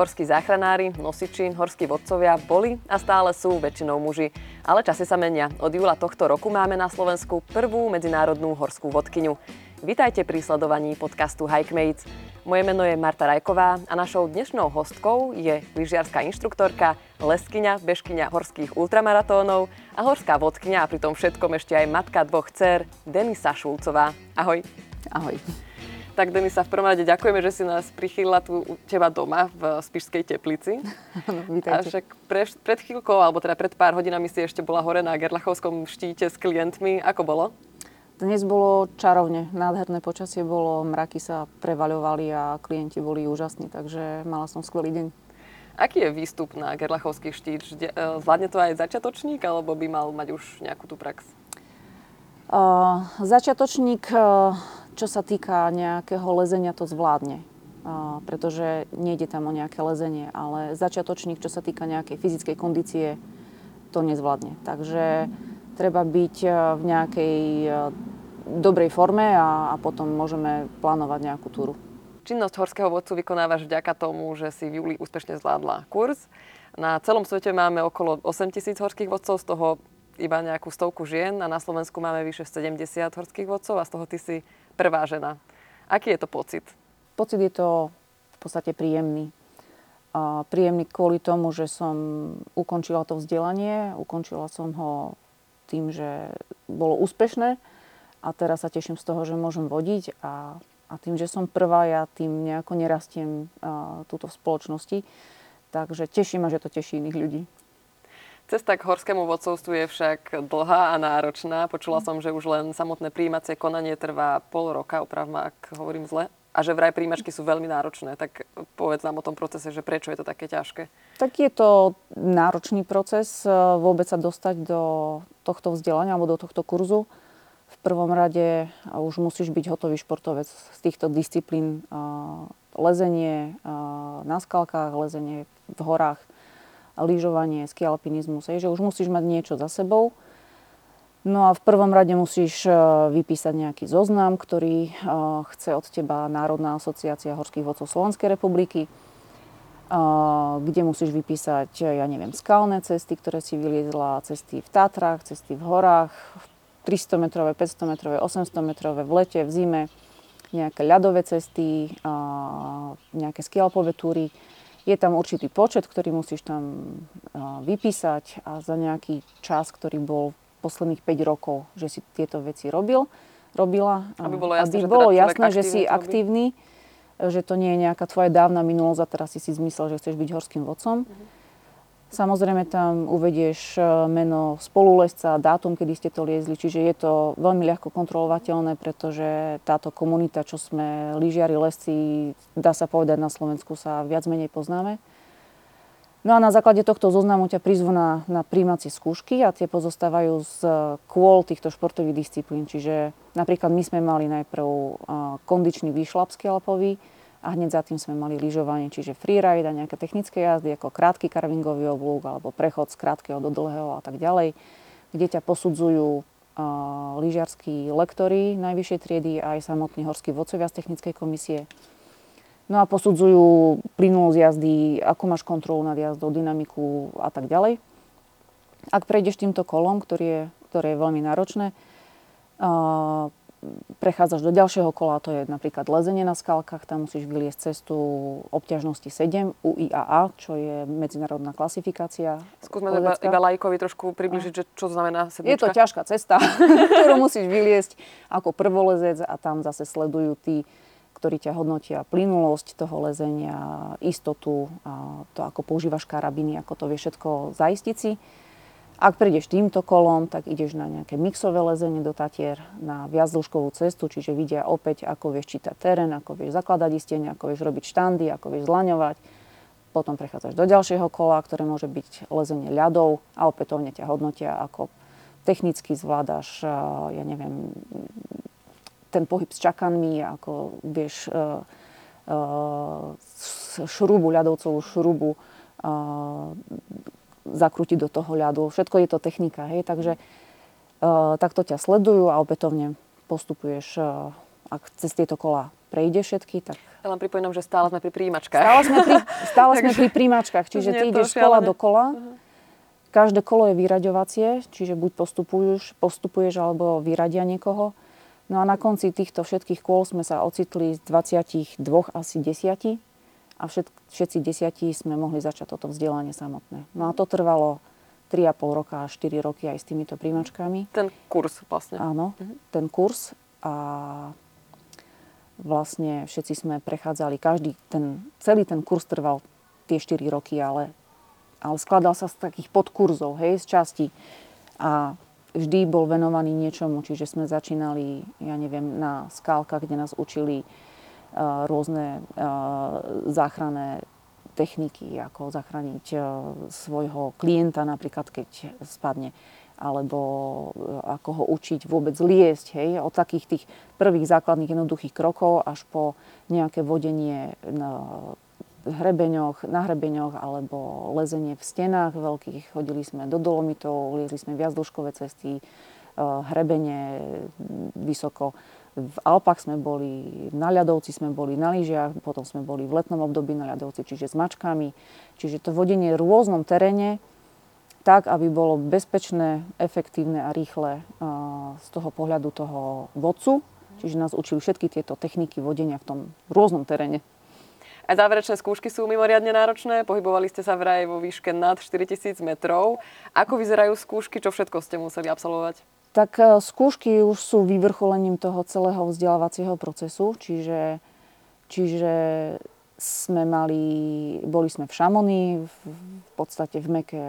Horskí záchranári, nosiči, horskí vodcovia boli a stále sú väčšinou muži. Ale časy sa menia. Od júla tohto roku máme na Slovensku prvú medzinárodnú horskú vodkyňu. Vítajte pri sledovaní podcastu Hikemates. Moje meno je Marta Rajková a našou dnešnou hostkou je lyžiarská inštruktorka, leskyňa, bežkyňa horských ultramaratónov a horská vodkyňa a pri tom všetkom ešte aj matka dvoch dcer, Denisa Šulcová. Ahoj. Ahoj. Tak Denisa, v prvom rade ďakujeme, že si nás prichýla tu u teba doma v Spišskej teplici. Vítajte. A však pre, pred chvíľkou, alebo teda pred pár hodinami si ešte bola hore na Gerlachovskom štíte s klientmi. Ako bolo? Dnes bolo čarovne, nádherné počasie bolo, mraky sa prevaľovali a klienti boli úžasní, takže mala som skvelý deň. Aký je výstup na Gerlachovský štít? E, zvládne to aj začiatočník, alebo by mal mať už nejakú tú prax? Uh, začiatočník uh, čo sa týka nejakého lezenia, to zvládne. Pretože nejde tam o nejaké lezenie, ale začiatočník, čo sa týka nejakej fyzickej kondície, to nezvládne. Takže treba byť v nejakej dobrej forme a, a potom môžeme plánovať nejakú túru. Činnosť horského vodcu vykonávaš vďaka tomu, že si v júli úspešne zvládla kurz. Na celom svete máme okolo 8 tisíc horských vodcov, z toho iba nejakú stovku žien a na Slovensku máme vyše 70 horských vodcov a z toho ty si prvá žena. Aký je to pocit? Pocit je to v podstate príjemný. A príjemný kvôli tomu, že som ukončila to vzdelanie, ukončila som ho tým, že bolo úspešné a teraz sa teším z toho, že môžem vodiť a, a tým, že som prvá, ja tým nejako nerastiem a, túto v spoločnosti. Takže teší ma, že to teší iných ľudí. Cesta k horskému vodcovstvu je však dlhá a náročná. Počula som, že už len samotné príjímacie konanie trvá pol roka, oprav ma, ak hovorím zle. A že vraj príjimačky sú veľmi náročné. Tak povedz nám o tom procese, že prečo je to také ťažké. Tak je to náročný proces e, vôbec sa dostať do tohto vzdelania alebo do tohto kurzu. V prvom rade už musíš byť hotový športovec z týchto disciplín. E, lezenie e, na skalkách, lezenie v horách, lyžovanie, skialpinizmus, že už musíš mať niečo za sebou. No a v prvom rade musíš e, vypísať nejaký zoznam, ktorý e, chce od teba Národná asociácia horských vodcov Slovenskej republiky, e, kde musíš vypísať, ja neviem, skalné cesty, ktoré si vyliezla, cesty v Tatrách, cesty v horách, 300 metrové, 500 metrové, 800 metrové v lete, v zime, nejaké ľadové cesty, nejaké skialpové túry je tam určitý počet, ktorý musíš tam vypísať a za nejaký čas, ktorý bol posledných 5 rokov, že si tieto veci robil, robila. Aby bolo jasné, aby že, bolo teda jasné, že si aktívny, že to nie je nejaká tvoja dávna minulosť a teraz si si zmyslel, že chceš byť horským vodcom. Mm-hmm. Samozrejme tam uvedieš e, meno spolulesca, dátum, kedy ste to liezli, čiže je to veľmi ľahko kontrolovateľné, pretože táto komunita, čo sme lyžiari, lesci, dá sa povedať na Slovensku, sa viac menej poznáme. No a na základe tohto zoznamu ťa prizvú na, na príjmacie skúšky a tie pozostávajú z kôl týchto športových disciplín. Čiže napríklad my sme mali najprv kondičný výšlapský alpový, a hneď za tým sme mali lyžovanie, čiže freeride a nejaké technické jazdy ako krátky karvingový oblúk alebo prechod z krátkeho do dlhého a tak ďalej, kde ťa posudzujú lyžiarskí lektory najvyššej triedy a aj samotní horskí vodcovia z technickej komisie. No a posudzujú plynulosť jazdy, ako máš kontrolu nad jazdou, dynamiku a tak ďalej. Ak prejdeš týmto kolom, ktorý je, ktoré je veľmi náročné, prechádzaš do ďalšieho kola, to je napríklad lezenie na skalkách, tam musíš vyliesť cestu obťažnosti 7 UIAA, čo je medzinárodná klasifikácia. Skúsme iba, iba lajkovi trošku približiť, že čo znamená sedmička. Je to ťažká cesta, ktorú musíš vyliesť ako prvolezec a tam zase sledujú tí, ktorí ťa hodnotia plynulosť toho lezenia, istotu, a to ako používaš karabiny, ako to vie všetko zaistiť si. Ak prejdeš týmto kolom, tak ideš na nejaké mixové lezenie do Tatier, na viazdĺžkovú cestu, čiže vidia opäť, ako vieš čítať terén, ako vieš zakladať istenie, ako vieš robiť štandy, ako vieš zlaňovať. Potom prechádzaš do ďalšieho kola, ktoré môže byť lezenie ľadov a opätovne ťa hodnotia, ako technicky zvládaš, ja neviem, ten pohyb s čakanmi, ako vieš šrubu, ľadovcovú šrubu zakrútiť do toho ľadu. Všetko je to technika, hej, takže uh, takto ťa sledujú a opätovne postupuješ, uh, ak cez tieto kola prejde všetky, tak Ja len pripomínam, že stále sme pri príjimačkách. Stále sme pri, stále sme pri príjimačkách, čiže ty ideš z kola do kola. Každé kolo je vyraďovacie, čiže buď postupuješ, postupuješ alebo vyradia niekoho. No a na konci týchto všetkých kôl sme sa ocitli z 22 asi 10 a všet, všetci desiatí sme mohli začať toto vzdelanie samotné. No a to trvalo 3,5 roka a 4 roky aj s týmito príjmačkami. Ten kurz vlastne. Áno, mhm. ten kurz a vlastne všetci sme prechádzali, každý ten, celý ten kurz trval tie 4 roky, ale, ale skladal sa z takých podkurzov, hej, z časti. A vždy bol venovaný niečomu, čiže sme začínali, ja neviem, na skálkach, kde nás učili uh, rôzne uh, záchranné techniky, ako zachrániť uh, svojho klienta napríklad, keď spadne alebo ako ho učiť vôbec liesť, hej, od takých tých prvých základných jednoduchých krokov až po nejaké vodenie na hrebeňoch, na hrebeňoch alebo lezenie v stenách veľkých. Chodili sme do Dolomitov, liezli sme viazdĺžkové cesty, e, hrebenie vysoko. V Alpách sme boli, na ľadovci sme boli na lyžiach, potom sme boli v letnom období na ľadovci, čiže s mačkami. Čiže to vodenie v rôznom teréne, tak, aby bolo bezpečné, efektívne a rýchle z toho pohľadu toho vodcu. Čiže nás učili všetky tieto techniky vodenia v tom rôznom teréne. Aj záverečné skúšky sú mimoriadne náročné. Pohybovali ste sa vraj vo výške nad 4000 metrov. Ako vyzerajú skúšky? Čo všetko ste museli absolvovať? Tak e, skúšky už sú vyvrcholením toho celého vzdelávacieho procesu. Čiže, čiže sme mali, boli sme v Šamoni, v, podstate v Meke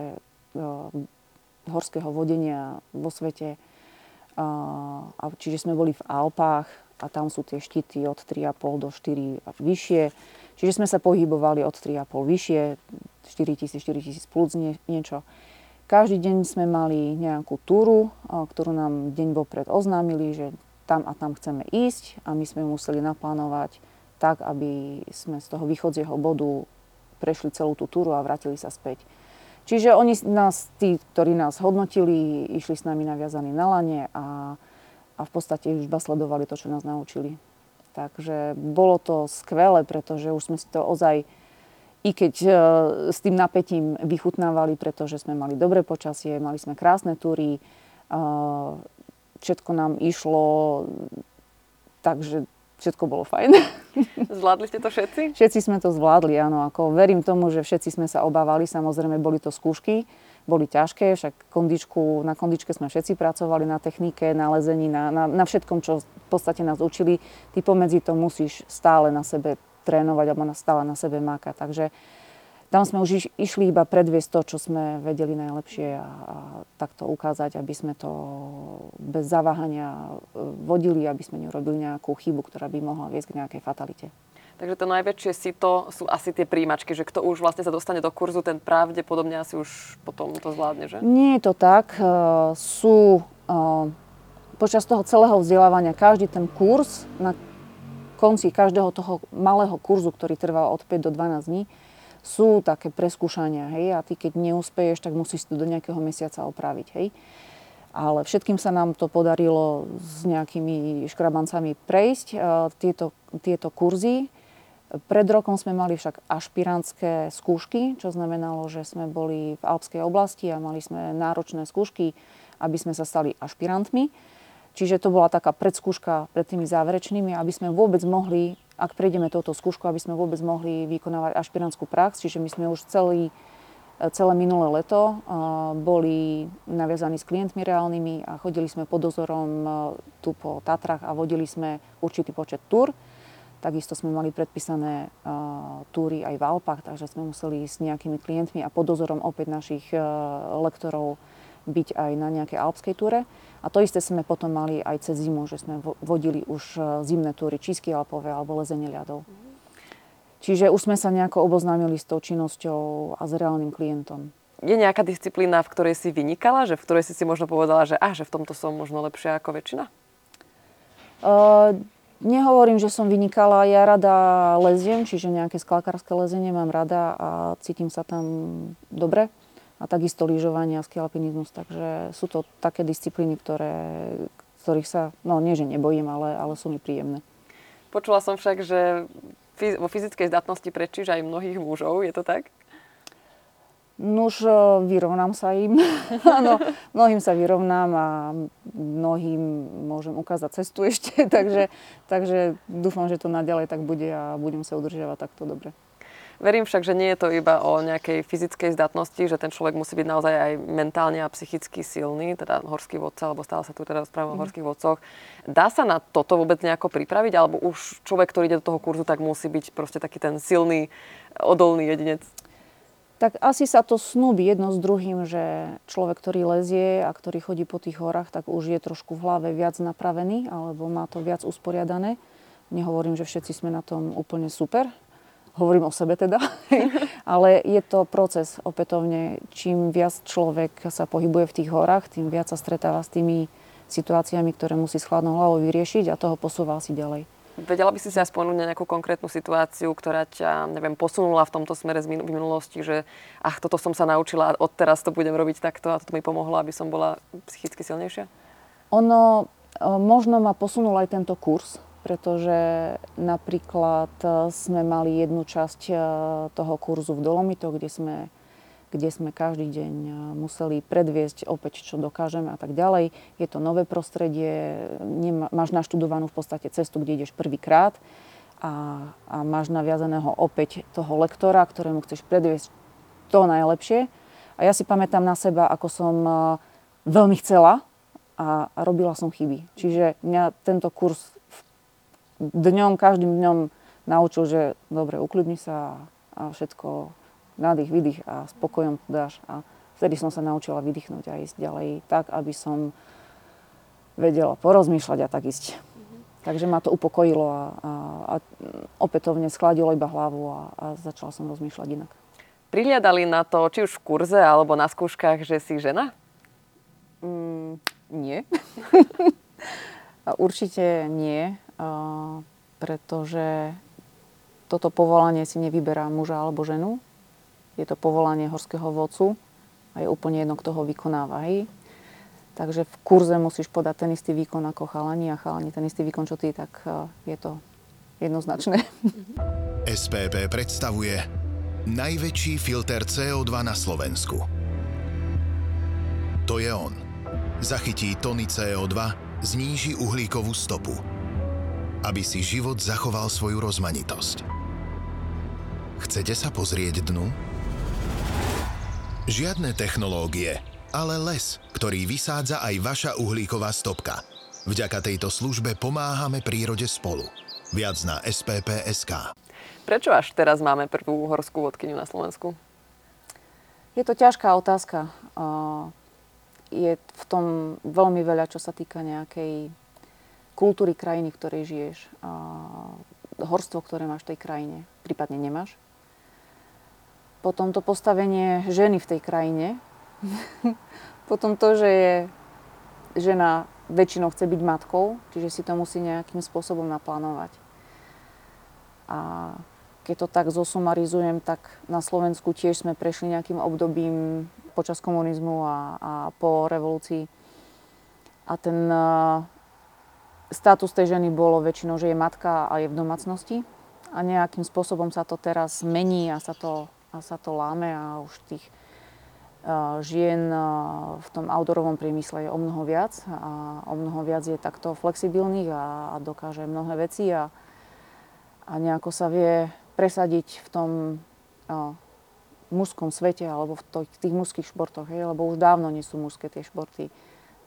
horského vodenia vo svete. A, čiže sme boli v Alpách a tam sú tie štíty od 3,5 do 4 a vyššie. Čiže sme sa pohybovali od 3,5 vyššie, 4000, 4000 plus nie, niečo. Každý deň sme mali nejakú túru, ktorú nám deň vopred oznámili, že tam a tam chceme ísť a my sme museli naplánovať tak, aby sme z toho východzieho bodu prešli celú tú túru a vrátili sa späť. Čiže oni nás, tí, ktorí nás hodnotili, išli s nami naviazaní na lane a, a v podstate už iba sledovali to, čo nás naučili. Takže bolo to skvelé, pretože už sme si to ozaj, i keď uh, s tým napätím vychutnávali, pretože sme mali dobré počasie, mali sme krásne túry, uh, všetko nám išlo, takže všetko bolo fajn. Zvládli ste to všetci? Všetci sme to zvládli, áno. Ako verím tomu, že všetci sme sa obávali. Samozrejme, boli to skúšky, boli ťažké, však kondičku, na kondičke sme všetci pracovali, na technike, na lezení, na, na, na všetkom, čo v podstate nás učili. Ty pomedzi to musíš stále na sebe trénovať alebo stále na sebe mákať. Takže tam sme už išli iba predviesť to, čo sme vedeli najlepšie a, a takto ukázať, aby sme to bez zaváhania e, vodili, aby sme nerobili nejakú chybu, ktorá by mohla viesť k nejakej fatalite. Takže to najväčšie sito sú asi tie príjimačky, že kto už vlastne sa dostane do kurzu, ten pravdepodobne asi už potom to zvládne, že? Nie je to tak. E, sú e, počas toho celého vzdelávania každý ten kurz, na konci každého toho malého kurzu, ktorý trval od 5 do 12 dní, sú také preskúšania, hej, a ty keď neúspeješ, tak musíš to do nejakého mesiaca opraviť, hej. Ale všetkým sa nám to podarilo s nejakými škrabancami prejsť e, tieto, tieto kurzy. Pred rokom sme mali však ašpirantské skúšky, čo znamenalo, že sme boli v Alpskej oblasti a mali sme náročné skúšky, aby sme sa stali ašpirantmi. Čiže to bola taká predskúška pred tými záverečnými, aby sme vôbec mohli ak prejdeme touto skúšku, aby sme vôbec mohli vykonávať ašpirantskú prax. Čiže my sme už celý, celé minulé leto boli naviazaní s klientmi reálnymi a chodili sme pod dozorom tu po Tatrach a vodili sme určitý počet túr. Takisto sme mali predpísané uh, túry aj v Alpách, takže sme museli ísť s nejakými klientmi a pod dozorom opäť našich uh, lektorov byť aj na nejakej alpskej túre. A to isté sme potom mali aj cez zimu, že sme vodili už e, zimné túry, čísky alpové alebo lezenie ľadov. Čiže už sme sa nejako oboznámili s tou činnosťou a s reálnym klientom. Je nejaká disciplína, v ktorej si vynikala, že v ktorej si si možno povedala, že, ah, že v tomto som možno lepšia ako väčšina? Uh, nehovorím, že som vynikala. Ja rada leziem, čiže nejaké skalkárske lezenie mám rada a cítim sa tam dobre a takisto lyžovanie a skialpinizmus. Takže sú to také disciplíny, ktoré, ktorých sa, no nie že nebojím, ale, ale sú mi príjemné. Počula som však, že vo fyzickej zdatnosti prečíš aj mnohých mužov, je to tak? Nuž, e, vyrovnám sa im. Áno, mnohým sa vyrovnám a mnohým môžem ukázať cestu ešte, takže, takže dúfam, že to naďalej tak bude a budem sa udržiavať takto dobre. Verím však, že nie je to iba o nejakej fyzickej zdatnosti, že ten človek musí byť naozaj aj mentálne a psychicky silný, teda horský vodca, alebo stále sa tu teda rozprávame mm. o mhm. horských vodcoch. Dá sa na toto vôbec nejako pripraviť, alebo už človek, ktorý ide do toho kurzu, tak musí byť proste taký ten silný, odolný jedinec? tak asi sa to snúbi jedno s druhým, že človek, ktorý lezie a ktorý chodí po tých horách, tak už je trošku v hlave viac napravený alebo má to viac usporiadané. Nehovorím, že všetci sme na tom úplne super. Hovorím o sebe teda. Ale je to proces opätovne. Čím viac človek sa pohybuje v tých horách, tým viac sa stretáva s tými situáciami, ktoré musí s chladnou hlavou vyriešiť a toho posúva si ďalej. Vedela by si sa spomenúť na nejakú konkrétnu situáciu, ktorá ťa, neviem, posunula v tomto smere z minulosti, že ach, toto som sa naučila a odteraz to budem robiť takto a toto mi pomohlo, aby som bola psychicky silnejšia? Ono, e, možno ma posunul aj tento kurz, pretože napríklad e, sme mali jednu časť e, toho kurzu v Dolomito, kde sme kde sme každý deň eh, museli predviesť opäť, čo dokážeme a tak ďalej. Je to nové prostredie, nemá, máš naštudovanú v podstate cestu, kde ideš prvýkrát a, a máš naviazaného opäť toho lektora, ktorému chceš predviesť to najlepšie. A ja si pamätám na seba, ako som veľmi chcela a robila som chyby. Čiže mňa tento kurz dňom, každým dňom naučil, že dobre, ukľudni sa a všetko nádych, vydych a spokojom dáš. A vtedy som sa naučila vydýchnuť a ísť ďalej tak, aby som vedela porozmýšľať a tak ísť. Mm-hmm. Takže ma to upokojilo a, a, a opätovne skladilo iba hlavu a, a začala som rozmýšľať inak. Prihliadali na to, či už v kurze alebo na skúškach, že si žena? Mm, nie. Určite nie, pretože toto povolanie si nevyberá muža alebo ženu. Je to povolanie horského vodcu a je úplne jedno, kto ho vykonáva. Hej. Takže v kurze musíš podať ten istý výkon ako chalani a chalani ten istý výkon, čo ty, tak e, je to jednoznačné. SPP predstavuje najväčší filter CO2 na Slovensku. To je on. Zachytí tony CO2, zníži uhlíkovú stopu, aby si život zachoval svoju rozmanitosť. Chcete sa pozrieť dnu? Žiadne technológie, ale les, ktorý vysádza aj vaša uhlíková stopka. Vďaka tejto službe pomáhame prírode spolu. Viac na SPP.sk. Prečo až teraz máme prvú horskú vodkyňu na Slovensku? Je to ťažká otázka. Je v tom veľmi veľa, čo sa týka nejakej kultúry krajiny, v ktorej žiješ. Horstvo, ktoré máš v tej krajine, prípadne nemáš potom to postavenie ženy v tej krajine. Potom to, že je žena väčšinou chce byť matkou, čiže si to musí nejakým spôsobom naplánovať. A keď to tak zosumarizujem, tak na Slovensku tiež sme prešli nejakým obdobím počas komunizmu a, a po revolúcii. A ten status tej ženy bolo väčšinou, že je matka a je v domácnosti. A nejakým spôsobom sa to teraz mení a sa to a sa to láme a už tých uh, žien uh, v tom outdoorovom priemysle je o mnoho viac a o mnoho viac je takto flexibilných a, a dokáže mnohé veci a, a nejako sa vie presadiť v tom uh, mužskom svete alebo v tých mužských športoch, hej, lebo už dávno nie sú mužské tie športy.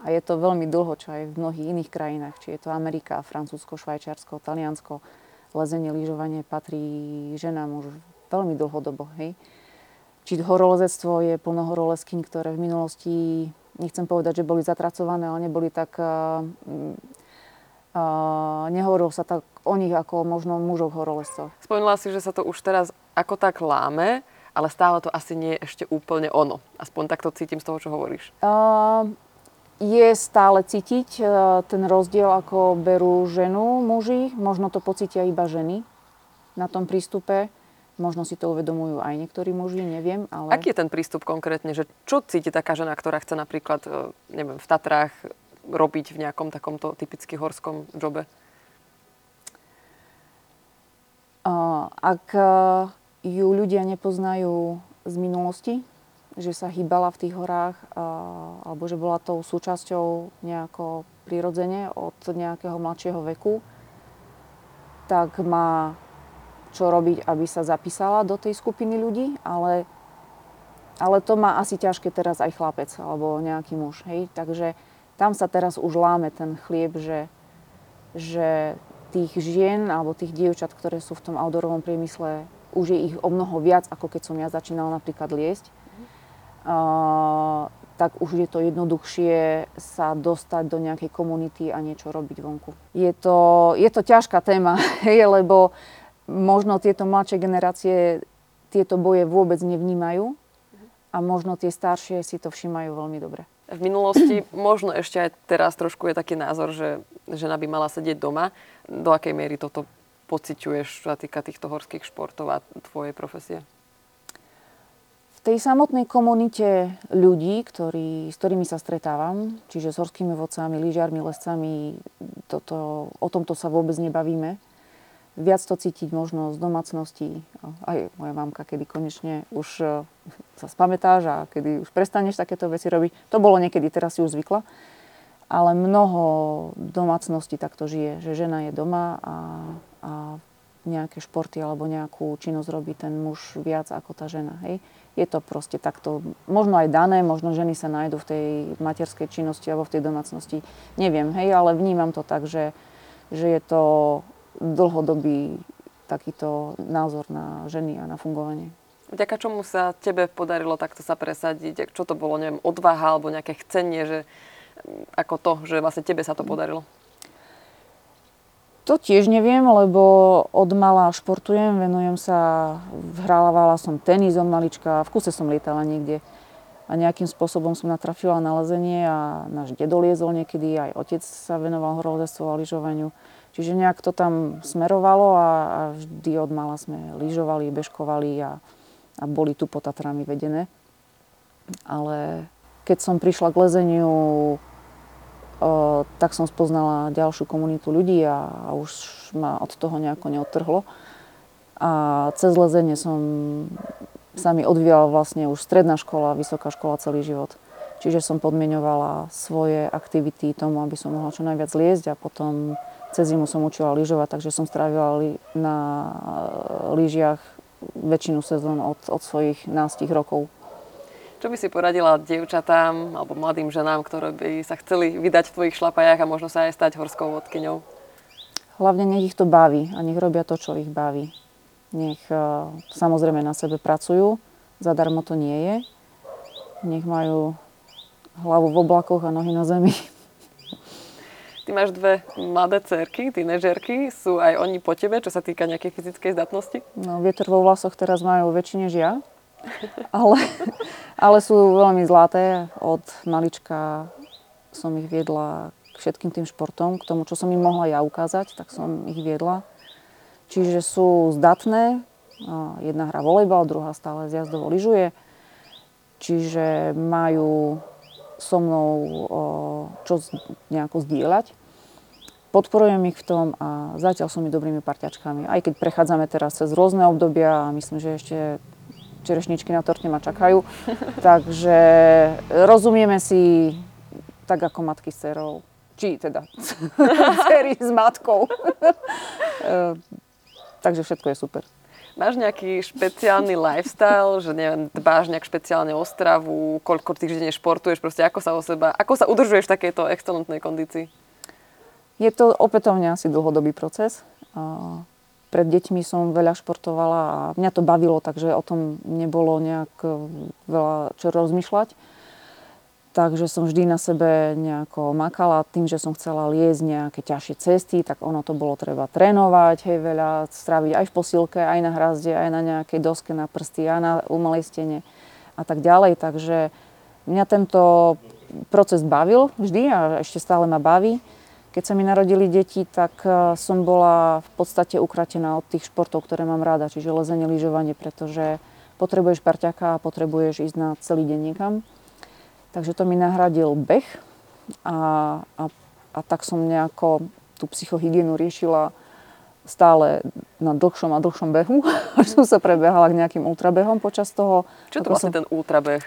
A je to veľmi dlho, čo aj v mnohých iných krajinách, či je to Amerika, Francúzsko, Švajčiarsko, Taliansko, lezenie, lyžovanie patrí ženám už veľmi dlhodobo. Hej. Či horolezectvo je plno horolezkyň, ktoré v minulosti, nechcem povedať, že boli zatracované, ale neboli tak... Uh, uh, nehovorilo sa tak o nich ako možno mužov horolezcov. Spomínala si, že sa to už teraz ako tak láme, ale stále to asi nie je ešte úplne ono. Aspoň takto cítim z toho, čo hovoríš. Uh, je stále cítiť ten rozdiel, ako berú ženu muži. Možno to pocítia iba ženy na tom prístupe. Možno si to uvedomujú aj niektorí muži, neviem, ale... Aký je ten prístup konkrétne? Že čo cíti taká žena, ktorá chce napríklad, e, neviem, v Tatrách robiť v nejakom takomto typicky horskom jobe? Uh, ak e, ju ľudia nepoznajú z minulosti, že sa hýbala v tých horách, alebo že bola tou súčasťou nejako prirodzene od nejakého mladšieho veku, tak má čo robiť, aby sa zapísala do tej skupiny ľudí, ale, ale to má asi ťažké teraz aj chlapec alebo nejaký muž. Hej? Takže tam sa teraz už láme ten chlieb, že, že tých žien alebo tých dievčat, ktoré sú v tom outdoorovom priemysle, už je ich o mnoho viac, ako keď som ja začínala napríklad liesť. Tak už je to jednoduchšie sa dostať do nejakej komunity a niečo robiť vonku. Je to, je to ťažká téma, lebo možno tieto mladšie generácie tieto boje vôbec nevnímajú a možno tie staršie si to všímajú veľmi dobre. V minulosti, možno ešte aj teraz trošku je taký názor, že žena by mala sedieť doma. Do akej miery toto pociťuješ, čo sa týka týchto horských športov a tvojej profesie? Tej samotnej komunite ľudí, ktorí, s ktorými sa stretávam, čiže s horskými vodcami, lyžiarmi, lescami, toto, o tomto sa vôbec nebavíme. Viac to cítiť možno z domácnosti. Aj moja mamka, kedy konečne už e, sa spamätáš a kedy už prestaneš takéto veci robiť. To bolo niekedy, teraz si už zvykla. Ale mnoho domácností takto žije, že žena je doma a, a nejaké športy alebo nejakú činnosť robí ten muž viac ako tá žena. Hej je to proste takto, možno aj dané, možno ženy sa nájdu v tej materskej činnosti alebo v tej domácnosti, neviem, hej, ale vnímam to tak, že, že je to dlhodobý takýto názor na ženy a na fungovanie. Vďaka čomu sa tebe podarilo takto sa presadiť? Čo to bolo, neviem, odvaha alebo nejaké chcenie, že ako to, že vlastne tebe sa to podarilo? To tiež neviem, lebo od mala športujem, venujem sa, hrávala som tenis od malička, v kuse som lietala niekde a nejakým spôsobom som natrafila na lezenie a náš dedo liezol niekedy, aj otec sa venoval horolezectvu a lyžovaniu. Čiže nejak to tam smerovalo a, a vždy od mala sme lyžovali, bežkovali a, a boli tu po Tatrami vedené. Ale keď som prišla k lezeniu tak som spoznala ďalšiu komunitu ľudí a, a už ma od toho nejako neodtrhlo. A cez lezenie som sa mi odvíjala vlastne už stredná škola, vysoká škola celý život. Čiže som podmienovala svoje aktivity tomu, aby som mohla čo najviac liezť a potom cez zimu som učila lyžovať, takže som strávila na lyžiach väčšinu sezón od, od svojich nástich rokov. Čo by si poradila dievčatám alebo mladým ženám, ktoré by sa chceli vydať v tvojich šlapajách a možno sa aj stať horskou vodkyňou? Hlavne nech ich to baví a nech robia to, čo ich baví. Nech uh, samozrejme na sebe pracujú, zadarmo to nie je. Nech majú hlavu v oblakoch a nohy na zemi. Ty máš dve mladé cerky, tínežerky. Sú aj oni po tebe, čo sa týka nejakej fyzickej zdatnosti? No, vietor vo vlasoch teraz majú väčšine žia ale, ale sú veľmi zlaté. Od malička som ich viedla k všetkým tým športom, k tomu, čo som im mohla ja ukázať, tak som ich viedla. Čiže sú zdatné. Jedna hra volejbal, druhá stále zjazdovo lyžuje. Čiže majú so mnou čo nejako zdieľať. Podporujem ich v tom a zatiaľ som mi dobrými parťačkami. Aj keď prechádzame teraz cez rôzne obdobia a myslím, že ešte čerešničky na torte ma čakajú. Takže rozumieme si tak ako matky s dcerou. Či teda dcery s matkou. E, takže všetko je super. Máš nejaký špeciálny lifestyle, že neviem, dbáš nejak špeciálne o stravu, koľko týždenne športuješ, proste ako sa o seba, ako sa udržuješ v takejto excelentnej kondícii? Je to opätovne asi dlhodobý proces. Pred deťmi som veľa športovala a mňa to bavilo, takže o tom nebolo nejak e, veľa čo rozmýšľať. Takže som vždy na sebe nejako makala tým, že som chcela liezť nejaké ťažšie cesty, tak ono to bolo treba trénovať, hej, veľa stráviť aj v posilke, aj na hrazde, aj na nejakej doske na prsty, aj na umelej stene a tak ďalej. Takže mňa tento proces bavil vždy a ešte stále ma baví. Keď sa mi narodili deti, tak e, som bola v podstate ukratená od tých športov, ktoré mám rada, čiže lezenie, lyžovanie, pretože potrebuješ parťaka a potrebuješ ísť na celý deň niekam. Takže to mi nahradil beh a, a, a tak som nejako tú psychohygienu riešila stále na dlhšom a dlhšom behu, až som sa prebehala k nejakým ultrabehom počas toho. Čo to vlastne som- ten ultrabeh?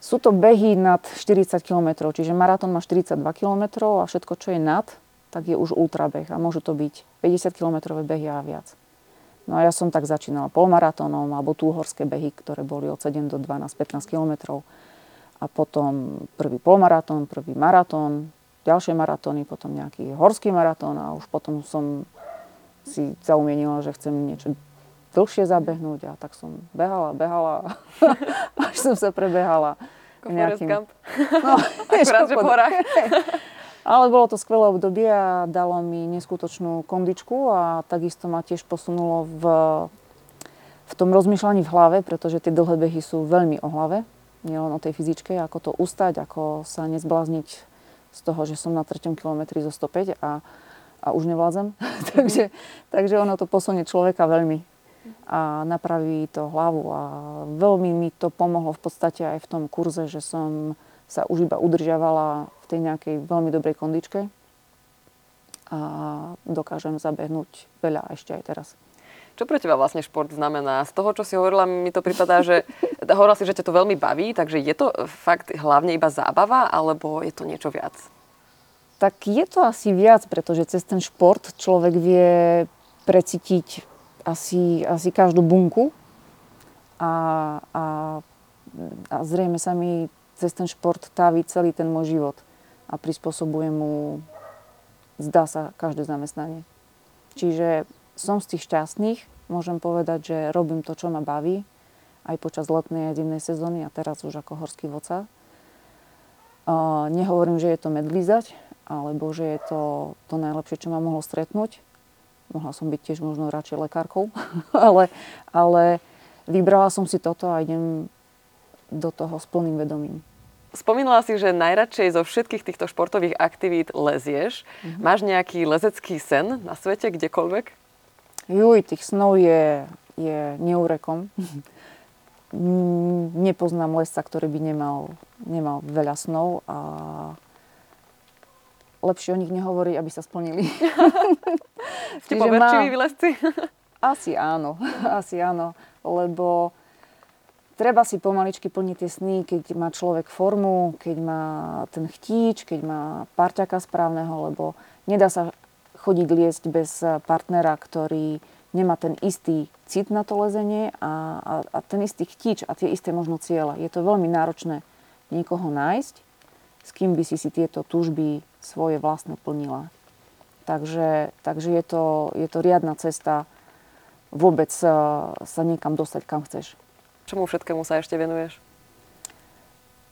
Sú to behy nad 40 km, čiže maratón má 42 km a všetko, čo je nad, tak je už ultrabeh a môžu to byť 50 km behy a viac. No a ja som tak začínala polmaratónom alebo túhorské behy, ktoré boli od 7 do 12-15 km. A potom prvý polmaratón, prvý maratón, ďalšie maratóny, potom nejaký horský maratón a už potom som si zaumienila, že chcem niečo dlhšie zabehnúť a tak som behala, behala, až som sa prebehala. Ako Forrest Gump? No, Akurát, že v koľko- horách. Ale bolo to skvelé obdobie a dalo mi neskutočnú kondičku a takisto ma tiež posunulo v, v tom rozmýšľaní v hlave, pretože tie dlhé behy sú veľmi o hlave, nielen o tej fyzičke, ako to ustať, ako sa nezblázniť z toho, že som na 3. kilometri zo 105 a, a už nevládzem. takže, takže ono to posunie človeka veľmi a napraví to hlavu a veľmi mi to pomohlo v podstate aj v tom kurze, že som sa už iba udržiavala v tej nejakej veľmi dobrej kondičke a dokážem zabehnúť veľa ešte aj teraz. Čo pre teba vlastne šport znamená? Z toho, čo si hovorila, mi to pripadá, že hovorila si, že ťa to veľmi baví, takže je to fakt hlavne iba zábava, alebo je to niečo viac? Tak je to asi viac, pretože cez ten šport človek vie precítiť asi, asi každú bunku a, a, a zrejme sa mi cez ten šport táví celý ten môj život a prispôsobuje mu, zdá sa, každé zamestnanie. Čiže som z tých šťastných, môžem povedať, že robím to, čo ma baví, aj počas letnej a zimnej sezóny a teraz už ako horský vodca. Uh, nehovorím, že je to medlízať, alebo že je to to najlepšie, čo ma mohlo stretnúť. Mohla som byť tiež možno radšej lekárkou, ale, ale vybrala som si toto a idem do toho s plným vedomím. Spomínala si, že najradšej zo všetkých týchto športových aktivít lezieš. Mm-hmm. Máš nejaký lezecký sen na svete, kdekoľvek? Juj, tých snov je, je neurekom. Nepoznám lesca, ktorý by nemal, nemal veľa snov a lepšie o nich nehovoriť, aby sa splnili. Ste poverčiví vylezci? Asi áno, asi áno, lebo treba si pomaličky plniť tie sny, keď má človek formu, keď má ten chtíč, keď má parťaka správneho, lebo nedá sa chodiť liesť bez partnera, ktorý nemá ten istý cit na to lezenie a, a, a ten istý chtíč a tie isté možno ciele. Je to veľmi náročné niekoho nájsť, s kým by si si tieto túžby svoje vlastné plnila. Takže, takže je, to, je to riadna cesta vôbec eh, sa niekam dostať, kam chceš. Čomu všetkému sa ešte venuješ?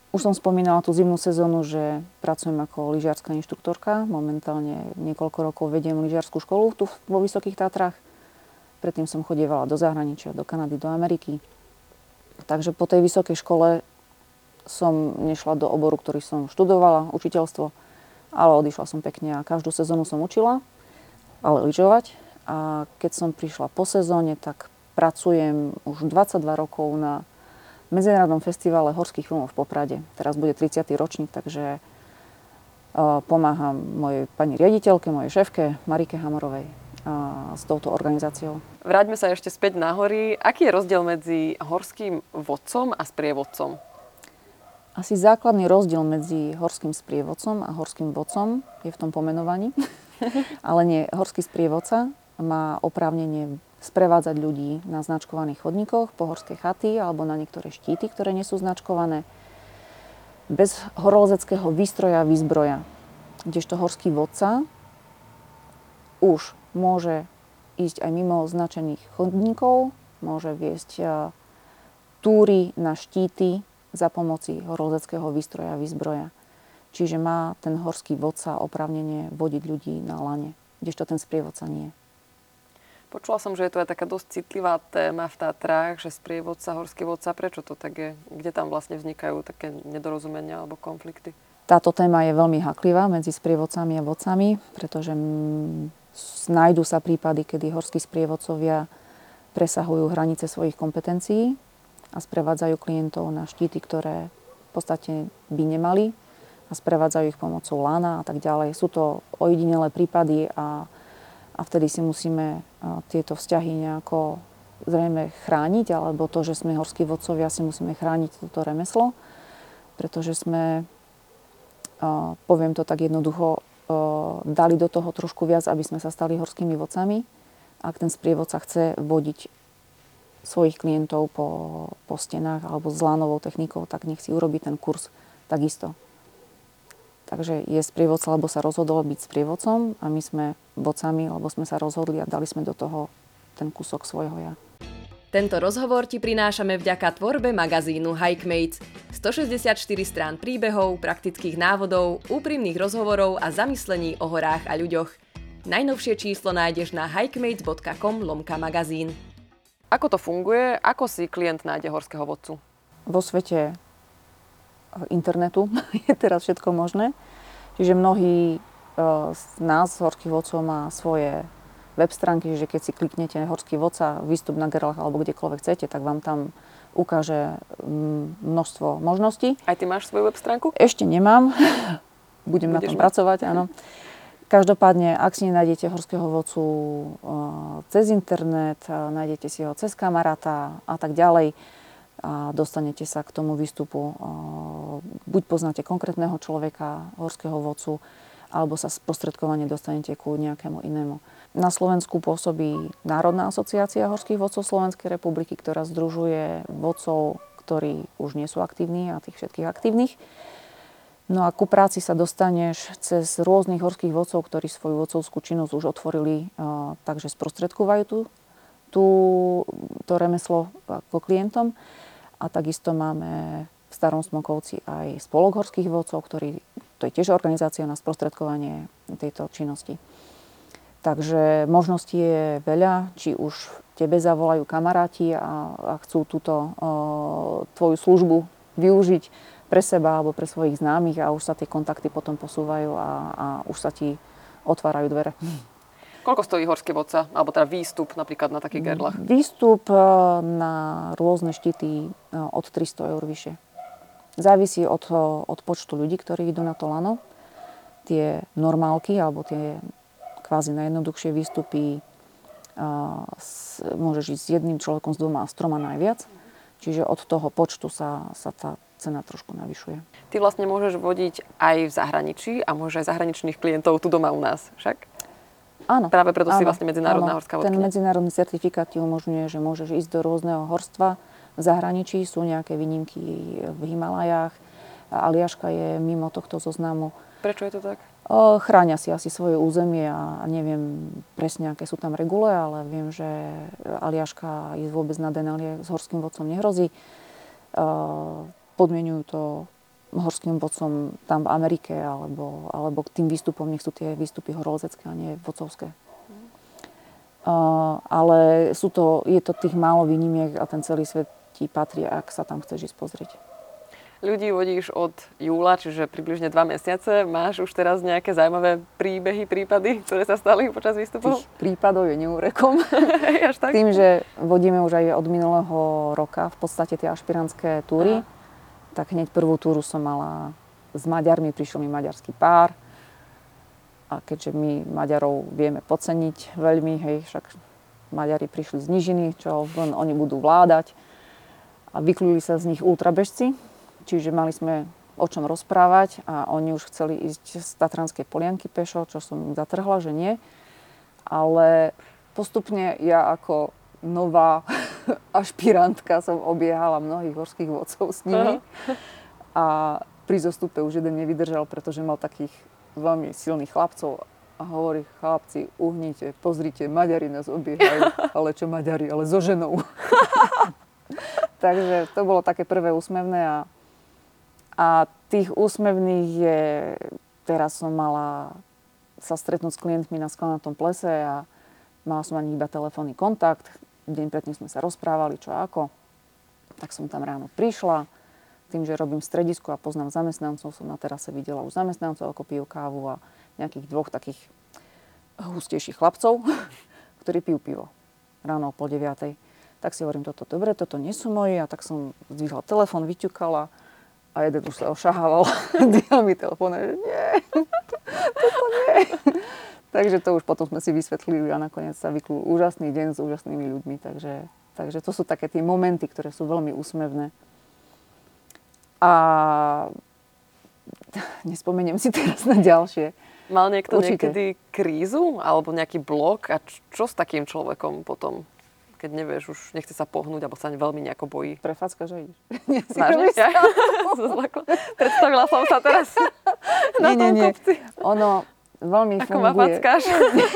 Už som spomínala tú zimnú sezónu, že pracujem ako lyžiarská inštruktorka. Momentálne niekoľko rokov vediem lyžiarskú školu tu vo Vysokých Tatrách. Predtým som chodievala do zahraničia, do Kanady, do Ameriky. Takže po tej vysokej škole som nešla do oboru, ktorý som študovala, učiteľstvo, ale odišla som pekne a každú sezónu som učila, ale lyžovať. A keď som prišla po sezóne, tak pracujem už 22 rokov na Medzinárodnom festivale horských filmov v Poprade. Teraz bude 30. ročník, takže uh, pomáham mojej pani riaditeľke, mojej šéfke Marike Hamorovej uh, s touto organizáciou. Vráťme sa ešte späť na hory. Aký je rozdiel medzi horským vodcom a sprievodcom? Asi základný rozdiel medzi horským sprievodcom a horským vodcom je v tom pomenovaní. Ale nie, horský sprievodca má oprávnenie sprevádzať ľudí na značkovaných chodníkoch, po horskej chaty alebo na niektoré štíty, ktoré nie sú značkované. Bez horolezeckého výstroja a výzbroja. Kdežto horský vodca už môže ísť aj mimo značených chodníkov, môže viesť a, túry na štíty za pomoci horolezeckého výstroja a výzbroja. Čiže má ten horský vodca oprávnenie vodiť ľudí na lane, kdežto ten sprievodca nie. Počula som, že je to aj taká dosť citlivá téma v Tatrách, že sprievodca, horský vodca, prečo to tak je? Kde tam vlastne vznikajú také nedorozumenia alebo konflikty? Táto téma je veľmi haklivá medzi sprievodcami a vodcami, pretože nájdú sa prípady, kedy horskí sprievodcovia presahujú hranice svojich kompetencií a sprevádzajú klientov na štíty, ktoré v podstate by nemali a sprevádzajú ich pomocou lana a tak ďalej. Sú to ojedinelé prípady a, a vtedy si musíme tieto vzťahy nejako zrejme chrániť, alebo to, že sme horskí vodcovia, si musíme chrániť toto remeslo, pretože sme, poviem to tak jednoducho, dali do toho trošku viac, aby sme sa stali horskými vodcami. Ak ten sprievodca chce vodiť svojich klientov po, po stenách alebo s lánovou technikou, tak nech si urobí ten kurz takisto. Takže je sprievodca, lebo sa rozhodol byť sprievodcom a my sme vodcami, lebo sme sa rozhodli a dali sme do toho ten kúsok svojho ja. Tento rozhovor ti prinášame vďaka tvorbe magazínu Hikemates. 164 strán príbehov, praktických návodov, úprimných rozhovorov a zamyslení o horách a ľuďoch. Najnovšie číslo nájdeš na hikemates.com lomka magazín. Ako to funguje? Ako si klient nájde horského vodcu? Vo svete internetu je teraz všetko možné. Čiže mnohí e, z nás, horských vodcov, má svoje web stránky, že keď si kliknete horský vodca, výstup na Gerlach alebo kdekoľvek chcete, tak vám tam ukáže mm, množstvo možností. Aj ty máš svoju web stránku? Ešte nemám. Budem Budeš na tom mať? pracovať, áno. Každopádne, ak si nenájdete horského vodcu e, cez internet, nájdete si ho cez kamaráta a tak ďalej, a dostanete sa k tomu výstupu. Buď poznáte konkrétneho človeka, horského vodcu, alebo sa sprostredkovane dostanete ku nejakému inému. Na Slovensku pôsobí Národná asociácia horských vodcov Slovenskej republiky, ktorá združuje vodcov, ktorí už nie sú aktívni a tých všetkých aktívnych. No a ku práci sa dostaneš cez rôznych horských vodcov, ktorí svoju vodcovskú činnosť už otvorili, takže sprostredkovajú tu, tu to remeslo ako klientom. A takisto máme v Starom Smokovci aj spolok horských vodcov, ktorý, to je tiež organizácia na sprostredkovanie tejto činnosti. Takže možností je veľa, či už tebe zavolajú kamaráti a, a chcú túto o, tvoju službu využiť pre seba alebo pre svojich známych a už sa tie kontakty potom posúvajú a, a už sa ti otvárajú dvere. Koľko stojí horský vodca, alebo teda výstup napríklad na takých gerlách? Výstup e, na rôzne štíty e, od 300 eur vyššie. Závisí od, e, od počtu ľudí, ktorí idú na to lano. Tie normálky, alebo tie kvázi najjednoduchšie výstupy s, môžeš ísť s jedným človekom, s dvoma a s troma najviac. Čiže od toho počtu sa, sa tá cena trošku navyšuje. Ty vlastne môžeš vodiť aj v zahraničí a môžeš aj zahraničných klientov tu doma u nás, však? Áno. Práve preto áno, si vlastne medzinárodná áno. horská vodkynia. Ten medzinárodný certifikát ti umožňuje, že môžeš ísť do rôzneho horstva. V zahraničí sú nejaké výnimky v Himalajách. Aliaška je mimo tohto zoznamu. Prečo je to tak? Chráňa si asi svoje územie a neviem presne, aké sú tam regule, ale viem, že Aliaška je vôbec na Denalie s horským vodcom nehrozí. Podmienujú to horským vodcom tam v Amerike alebo, alebo k tým výstupom, nech sú tie výstupy horolezecké a nie vodcovské. Uh, ale sú to, je to tých málo výnimiek a ten celý svet ti patrí, ak sa tam chceš ísť pozrieť. Ľudí vodíš od júla, čiže približne dva mesiace. Máš už teraz nejaké zaujímavé príbehy, prípady, ktoré sa stali počas výstupov? Tých prípadov je neúrekom. Až tak? Tým, že vodíme už aj od minulého roka v podstate tie ašpirantské túry. Aha tak hneď prvú túru som mala s Maďarmi, prišiel mi maďarský pár. A keďže my Maďarov vieme podceniť veľmi, hej, však Maďari prišli z nižiny, čo len oni budú vládať. A vykluli sa z nich ultrabežci, čiže mali sme o čom rozprávať a oni už chceli ísť z Tatranskej polianky pešo, čo som zatrhla, že nie. Ale postupne ja ako nová ašpirantka som obiehala mnohých horských vodcov s nimi. A pri zostupe už jeden nevydržal, pretože mal takých veľmi silných chlapcov a hovorí, chlapci, uhnite, pozrite, Maďari nás obiehajú. Ale čo Maďari, ale so ženou. Takže to bolo také prvé úsmevné a, a tých úsmevných je, teraz som mala sa stretnúť s klientmi na sklanatom plese a mala som ani iba telefónny kontakt deň predtým sme sa rozprávali, čo ako. Tak som tam ráno prišla. Tým, že robím stredisku a poznám zamestnancov, som na terase videla už zamestnancov, ako pijú kávu a nejakých dvoch takých hustejších chlapcov, ktorí pijú pivo ráno o pol deviatej. Tak si hovorím, toto dobre, toto nie sú moji. A tak som zdvihla telefón, vyťukala a jeden už sa ošahával dvíhami telefónu, že nie, toto nie. Takže to už potom sme si vysvetlili a nakoniec sa vyklul úžasný deň s úžasnými ľuďmi. Takže, takže to sú také tie momenty, ktoré sú veľmi úsmevné. A nespomeniem si teraz na ďalšie. Mal niekto Určite. niekedy krízu alebo nejaký blok a čo s takým človekom potom, keď nevieš, už nechce sa pohnúť alebo sa veľmi nejako bojí? Prefacka, že ideš. Nie, si Ja? Predstavila som sa teraz na nie, nie, tom nie. kopci. Ono veľmi Ako ma funguje. fackáš.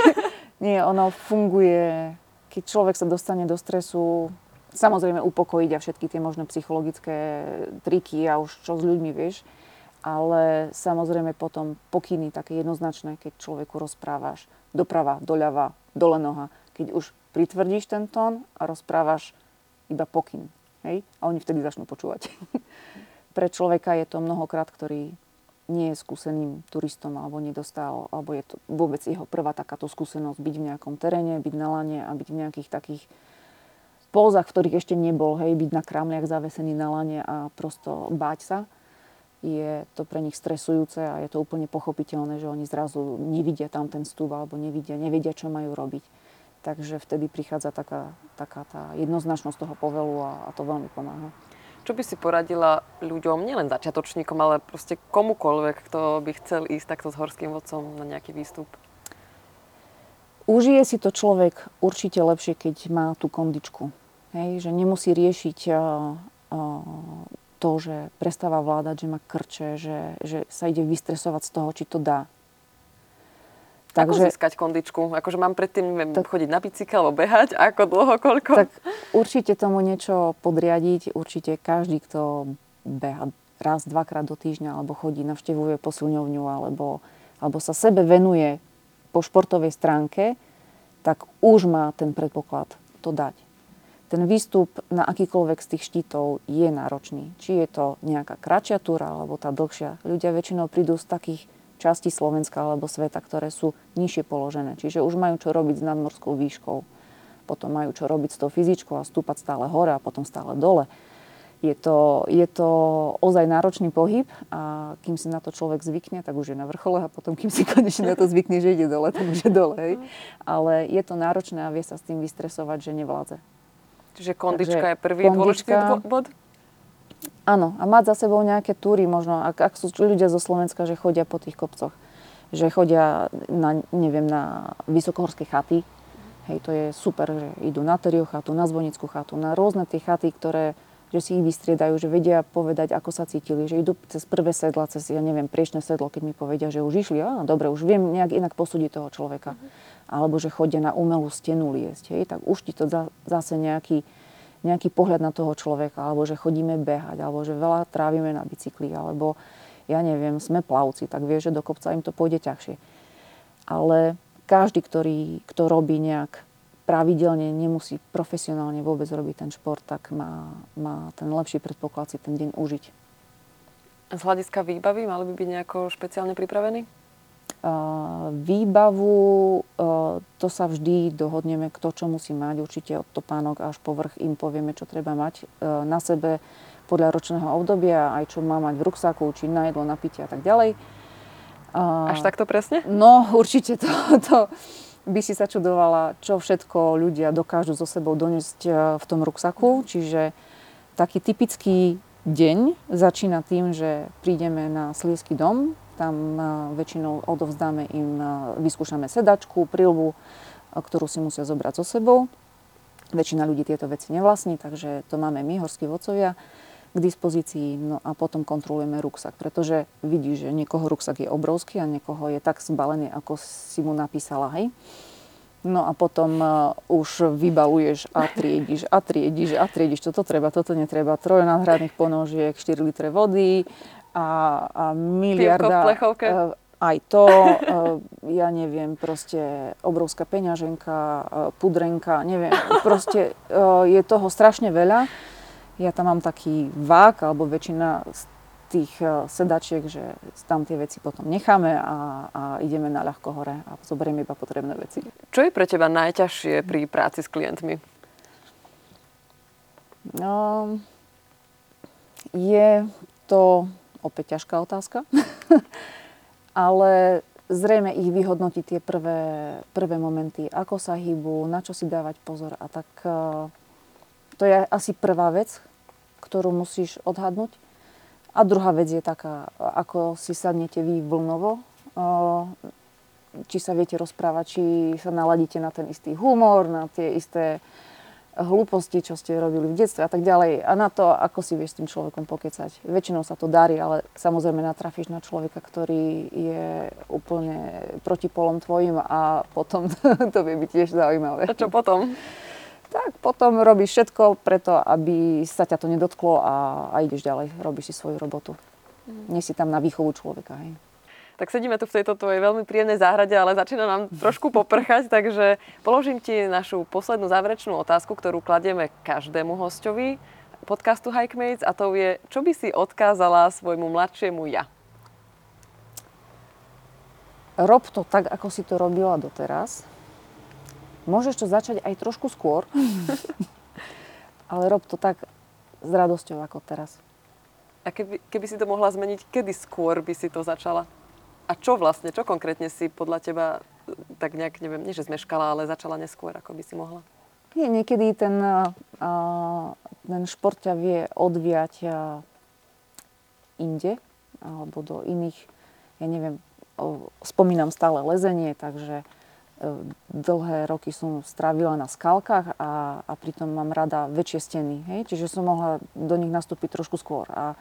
Nie, ono funguje, keď človek sa dostane do stresu, samozrejme upokojiť a všetky tie možné psychologické triky a už čo s ľuďmi vieš, ale samozrejme potom pokyny také jednoznačné, keď človeku rozprávaš doprava, doľava, dole noha. Keď už pritvrdíš ten tón a rozprávaš iba pokyn. Hej? A oni vtedy začnú počúvať. Pre človeka je to mnohokrát, ktorý nie je skúseným turistom alebo nedostal, alebo je to vôbec jeho prvá takáto skúsenosť byť v nejakom teréne, byť na lane a byť v nejakých takých pózach, v ktorých ešte nebol, hej, byť na kramliach zavesený na lane a prosto báť sa je to pre nich stresujúce a je to úplne pochopiteľné, že oni zrazu nevidia tam ten stúb alebo nevidia, nevedia, čo majú robiť. Takže vtedy prichádza taká, taká tá jednoznačnosť toho povelu a, a to veľmi pomáha. Čo by si poradila ľuďom, nielen začiatočníkom, ale proste komukoľvek, kto by chcel ísť takto s horským vodcom na nejaký výstup? Užije si to človek určite lepšie, keď má tú kondičku. Hej, že nemusí riešiť uh, uh, to, že prestáva vládať, že má krče, že, že sa ide vystresovať z toho, či to dá. Takže... Ako získať kondičku? Akože mám predtým neviem, Tak- chodiť na bicykel alebo behať? Ako dlho, koľko? tak určite tomu niečo podriadiť. Určite každý, kto beha raz, dvakrát do týždňa, alebo chodí, navštevuje posilňovňu, alebo, alebo sa sebe venuje po športovej stránke, tak už má ten predpoklad to dať. Ten výstup na akýkoľvek z tých štítov je náročný. Či je to nejaká kratšia túra, alebo tá dlhšia. Ľudia väčšinou prídu z takých častí Slovenska alebo sveta, ktoré sú nižšie položené. Čiže už majú čo robiť s nadmorskou výškou. Potom majú čo robiť s tou fyzičkou a stúpať stále hore a potom stále dole. Je to, je to ozaj náročný pohyb a kým si na to človek zvykne, tak už je na vrchole a potom kým si konečne na to zvykne, že ide dole, tak už je dole. Hej. Ale je to náročné a vie sa s tým vystresovať, že nevládze. Čiže kondička Takže je prvý kondička- dôležitý dô- bod? Áno, a mať za sebou nejaké túry možno, ak, ak sú ľudia zo Slovenska, že chodia po tých kopcoch, že chodia na, neviem, na vysokohorské chaty, hej, to je super, že idú na Teriu chatu, na Zvonickú chatu, na rôzne tie chaty, ktoré, že si ich vystriedajú, že vedia povedať, ako sa cítili, že idú cez prvé sedla, cez, ja neviem, priečné sedlo, keď mi povedia, že už išli, á, dobre, už viem nejak inak posúdiť toho človeka. Alebo že chodia na umelú stenu liesť, hej, tak už ti to za, zase nejaký, nejaký pohľad na toho človeka, alebo že chodíme behať, alebo že veľa trávime na bicykli, alebo ja neviem, sme plavci, tak vie, že do kopca im to pôjde ťažšie. Ale každý, ktorý, kto robí nejak pravidelne, nemusí profesionálne vôbec robiť ten šport, tak má, má ten lepší predpoklad si ten deň užiť. Z hľadiska výbavy mali by byť nejako špeciálne pripravení? Uh, výbavu, uh, to sa vždy dohodneme, kto čo musí mať. Určite od topánok až po vrch im povieme, čo treba mať uh, na sebe podľa ročného obdobia, aj čo má mať v ruksaku, či na jedlo, na pitie a tak ďalej. Až takto presne? No, určite to, to by si sa čudovala, čo všetko ľudia dokážu so sebou doniesť v tom ruksaku. Čiže taký typický deň začína tým, že prídeme na Sliesky dom, tam e, väčšinou odovzdáme im, e, vyskúšame sedačku, prilbu, e, ktorú si musia zobrať so sebou. Väčšina ľudí tieto veci nevlastní, takže to máme my, horskí vodcovia, k dispozícii. No a potom kontrolujeme ruksak, pretože vidíš, že niekoho ruksak je obrovský a niekoho je tak zbalený, ako si mu napísala, hej. No a potom už vybaluješ a triediš a triediš a triediš. Toto treba, toto netreba. Troje náhradných ponožiek, 4 litre vody a, a miliarda... v plechovke. uh, aj to, uh, ja neviem, proste obrovská peňaženka, uh, pudrenka, neviem, proste je toho strašne veľa. Ja tam mám taký vák, alebo väčšina z tých sedačiek, že tam tie veci potom necháme a, a ideme na ľahko hore a zoberieme iba potrebné veci. Čo je pre teba najťažšie pri práci s klientmi? No, je to opäť ťažká otázka, ale zrejme ich vyhodnotiť tie prvé, prvé momenty, ako sa hýbu, na čo si dávať pozor a tak e, to je asi prvá vec, ktorú musíš odhadnúť. A druhá vec je taká, ako si sadnete vy vlnovo, e, či sa viete rozprávať, či sa naladíte na ten istý humor, na tie isté hlúposti, čo ste robili v detstve a tak ďalej. A na to, ako si vieš s tým človekom pokecať. Väčšinou sa to darí, ale samozrejme natrafíš na človeka, ktorý je úplne proti polom tvojim a potom to vie byť tiež zaujímavé. A čo potom? Tak potom robíš všetko preto, aby sa ťa to nedotklo a, a ideš ďalej. Robíš si svoju robotu. Nie si tam na výchovu človeka. Hej tak sedíme tu v tejto tvojej veľmi príjemnej záhrade, ale začína nám trošku poprchať, takže položím ti našu poslednú záverečnú otázku, ktorú kladieme každému hostovi podcastu Hikemates a to je, čo by si odkázala svojmu mladšiemu ja? Rob to tak, ako si to robila doteraz. Môžeš to začať aj trošku skôr, ale rob to tak s radosťou ako teraz. A keby, keby si to mohla zmeniť, kedy skôr by si to začala? A čo vlastne, čo konkrétne si podľa teba tak nejak, neviem, nie že zmeškala, ale začala neskôr, ako by si mohla? Nie, niekedy ten, uh, ten šport ťa vie odviať inde, alebo do iných, ja neviem, spomínam stále lezenie, takže dlhé roky som strávila na skalkách a, a pritom mám rada väčšie steny, hej? čiže som mohla do nich nastúpiť trošku skôr. A,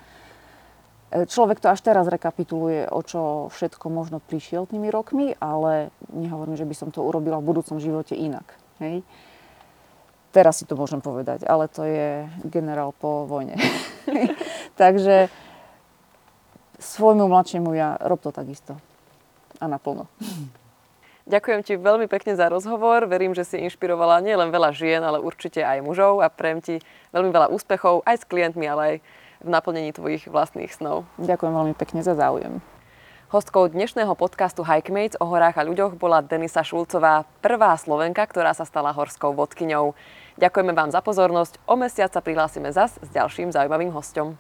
Človek to až teraz rekapituluje, o čo všetko možno prišiel tými rokmi, ale nehovorím, že by som to urobila v budúcom živote inak. Hej? Teraz si to môžem povedať, ale to je generál po vojne. Takže svojmu mladšiemu ja rob to takisto. A naplno. Ďakujem ti veľmi pekne za rozhovor. Verím, že si inšpirovala nielen veľa žien, ale určite aj mužov a prejem ti veľmi veľa úspechov aj s klientmi, ale aj v naplnení tvojich vlastných snov. Ďakujem veľmi pekne za záujem. Hostkou dnešného podcastu Hikemates o horách a ľuďoch bola Denisa Šulcová, prvá Slovenka, ktorá sa stala horskou vodkyňou. Ďakujeme vám za pozornosť. O mesiac sa prihlásime zas s ďalším zaujímavým hostom.